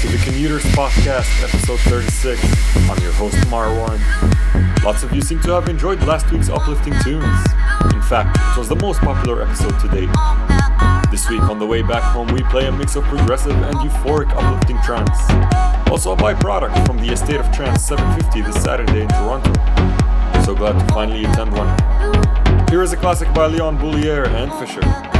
to the Commuters Podcast, episode 36. I'm your host, Marwan. Lots of you seem to have enjoyed last week's uplifting tunes. In fact, it was the most popular episode to date. This week on the way back home, we play a mix of progressive and euphoric uplifting trance. Also a byproduct from the A State of Trance 750 this Saturday in Toronto. So glad to finally attend one. Here is a classic by Leon Bolier and Fisher.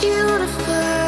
beautiful.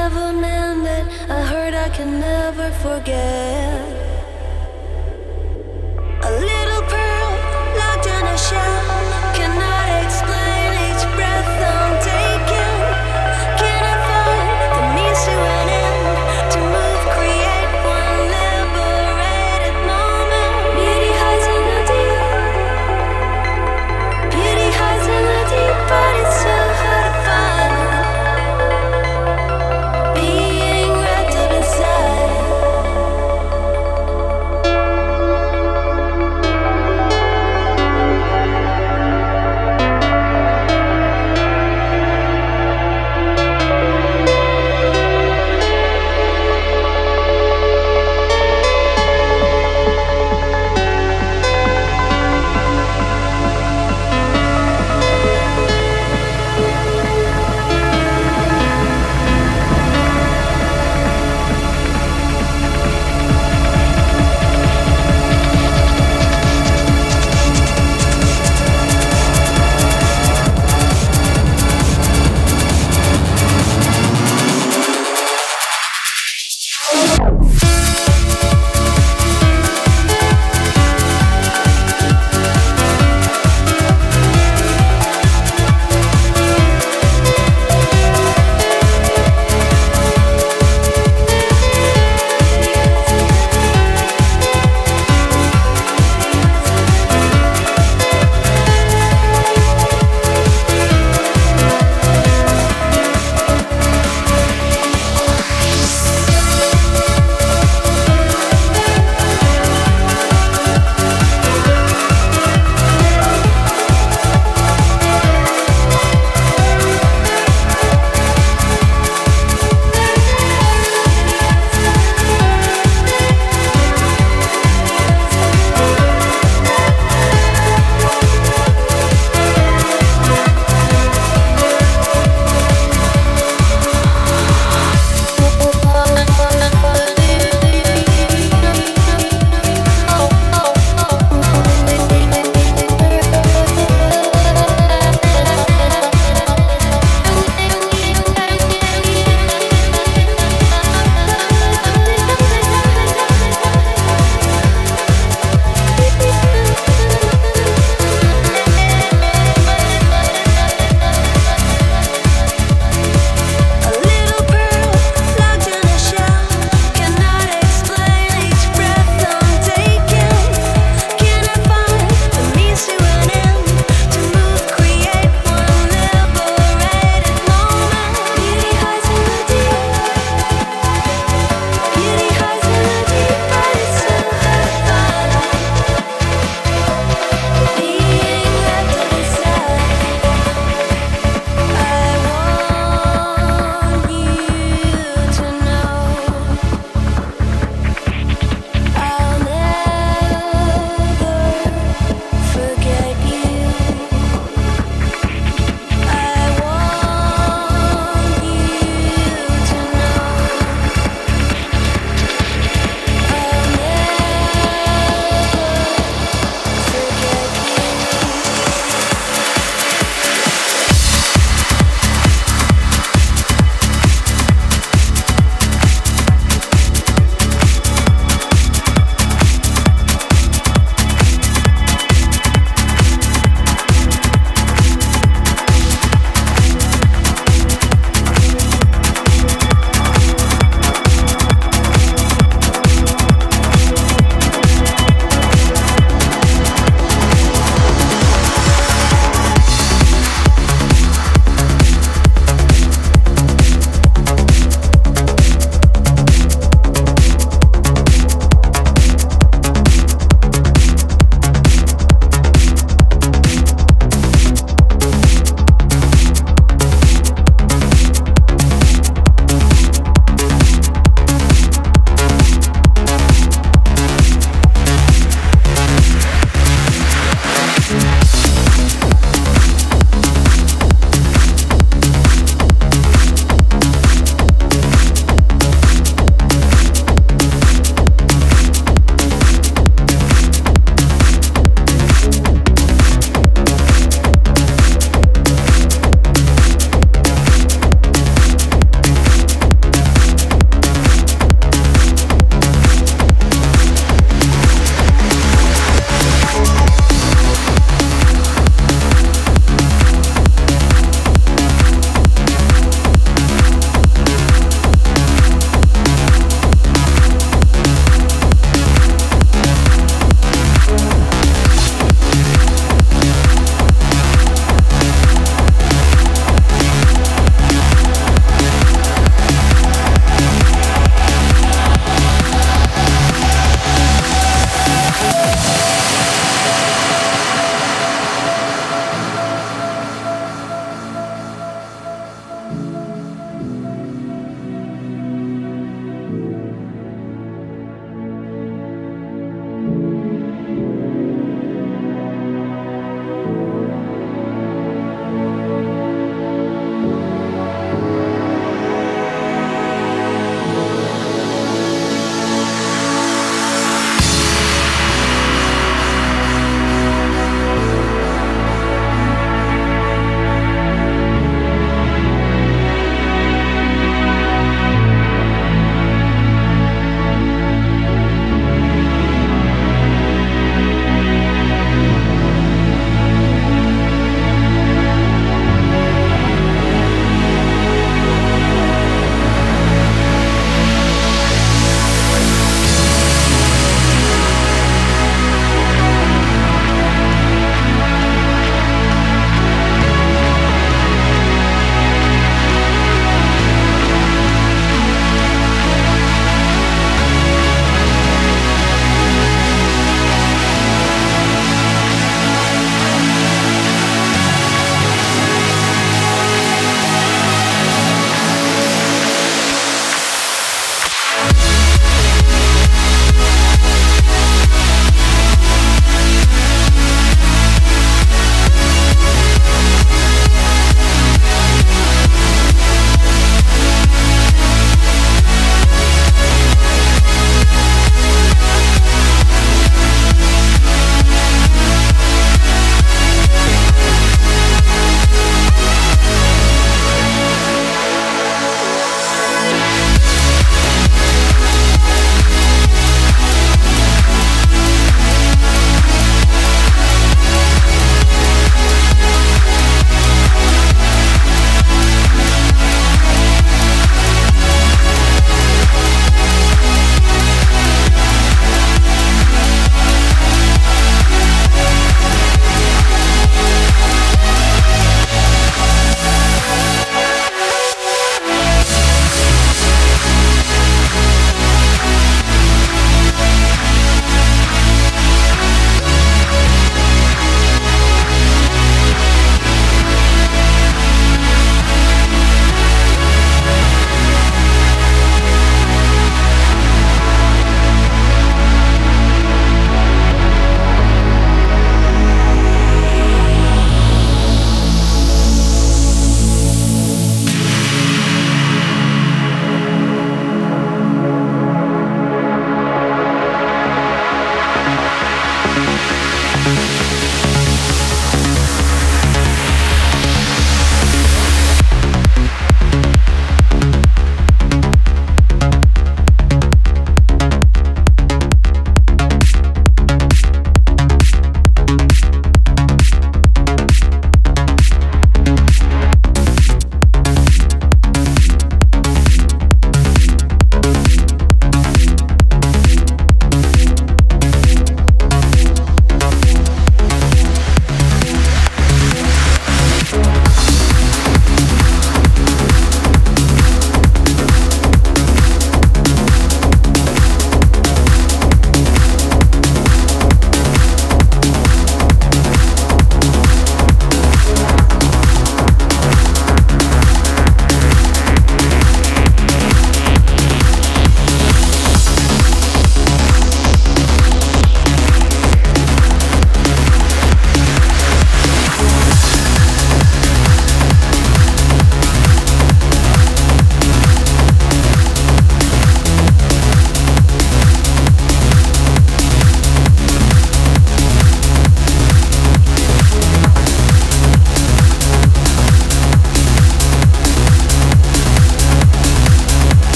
Heart never mended, a hurt I can never forget.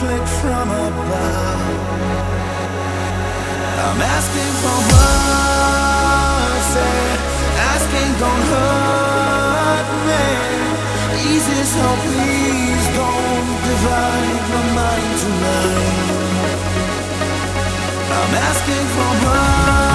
conflict from above. I'm asking for mercy, asking don't hurt me. Easy as so please don't divide my mind tonight. I'm asking for mercy.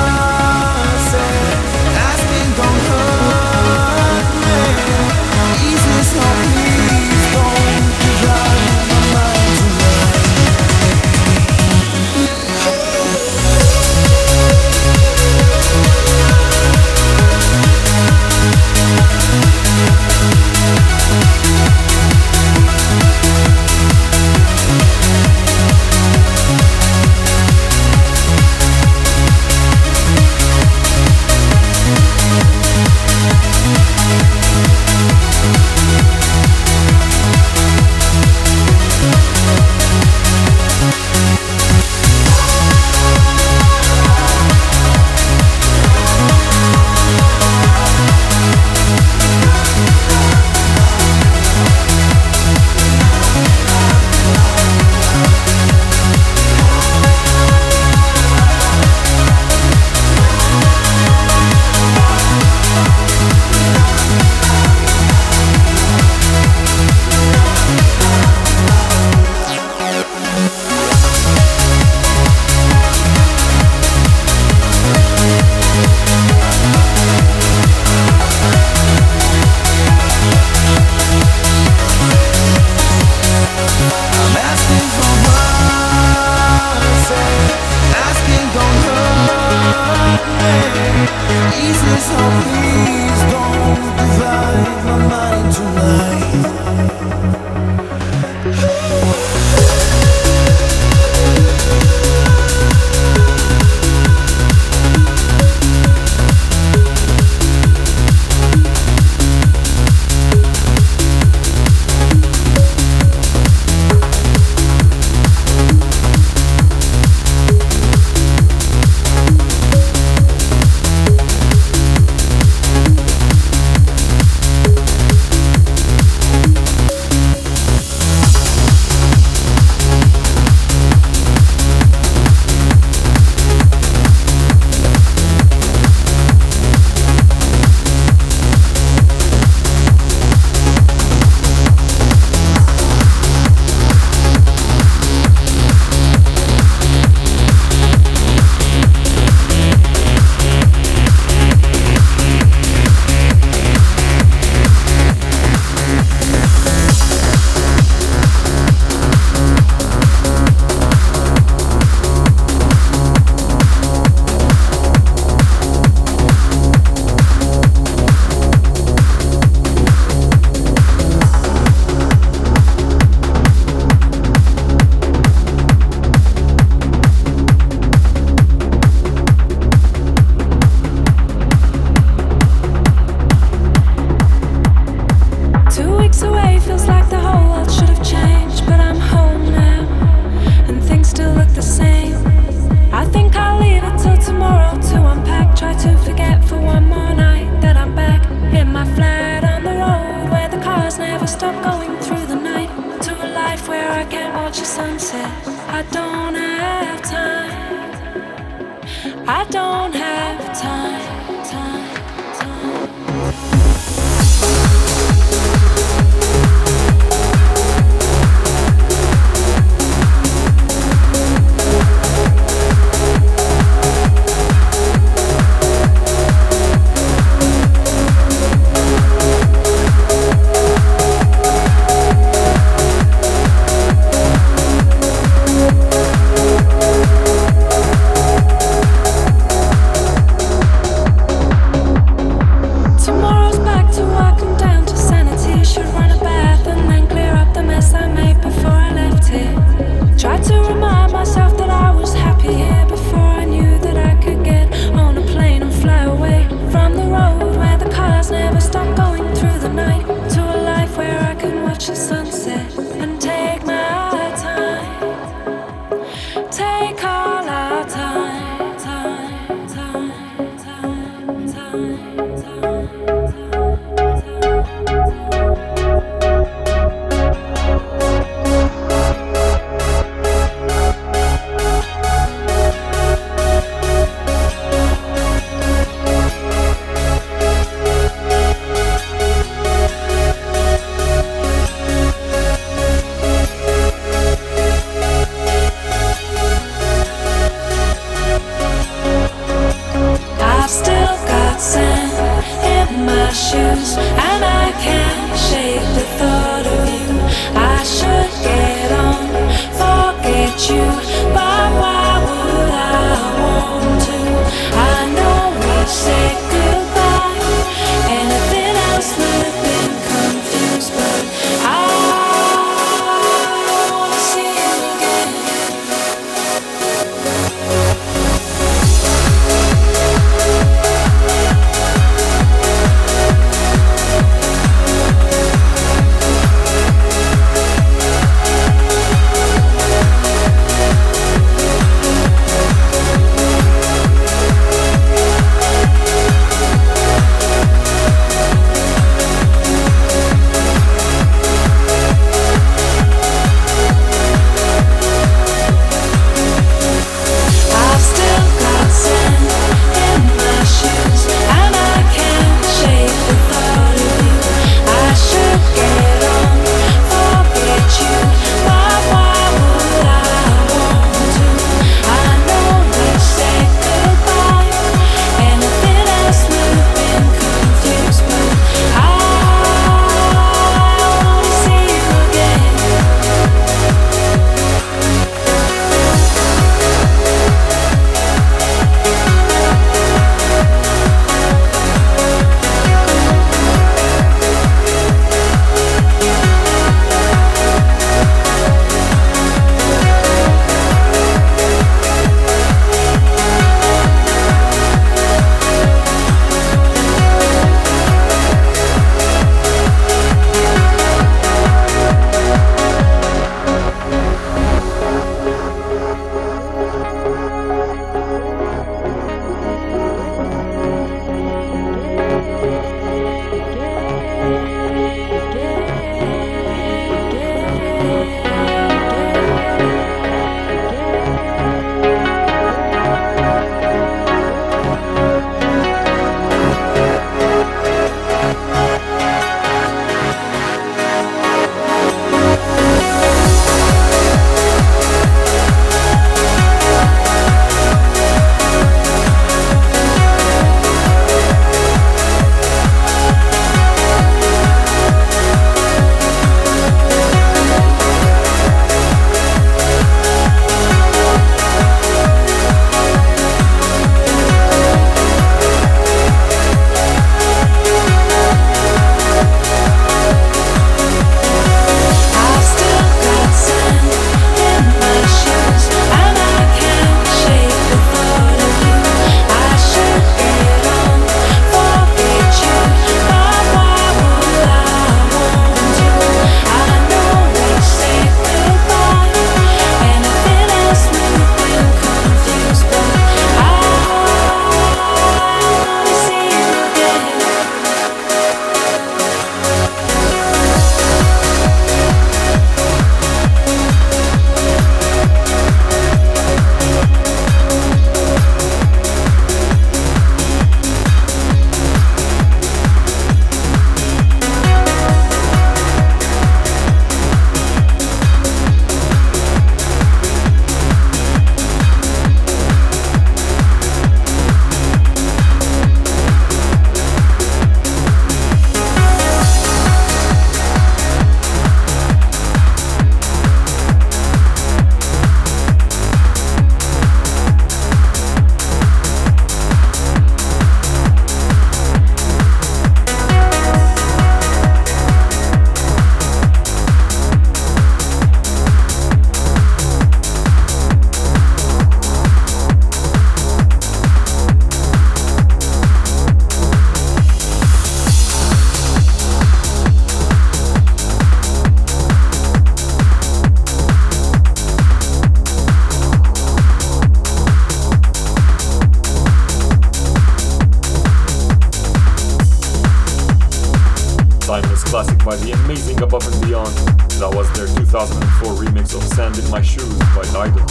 Classic by the amazing Above and Beyond. That was their 2004 remix of Sand in My Shoes by Dido.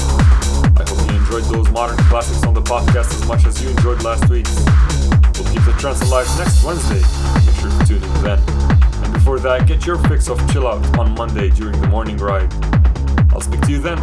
I hope you enjoyed those modern classics on the podcast as much as you enjoyed last week's. We'll keep the trance alive next Wednesday. Make sure to tune in then. And before that, get your fix of chill out on Monday during the morning ride. I'll speak to you then.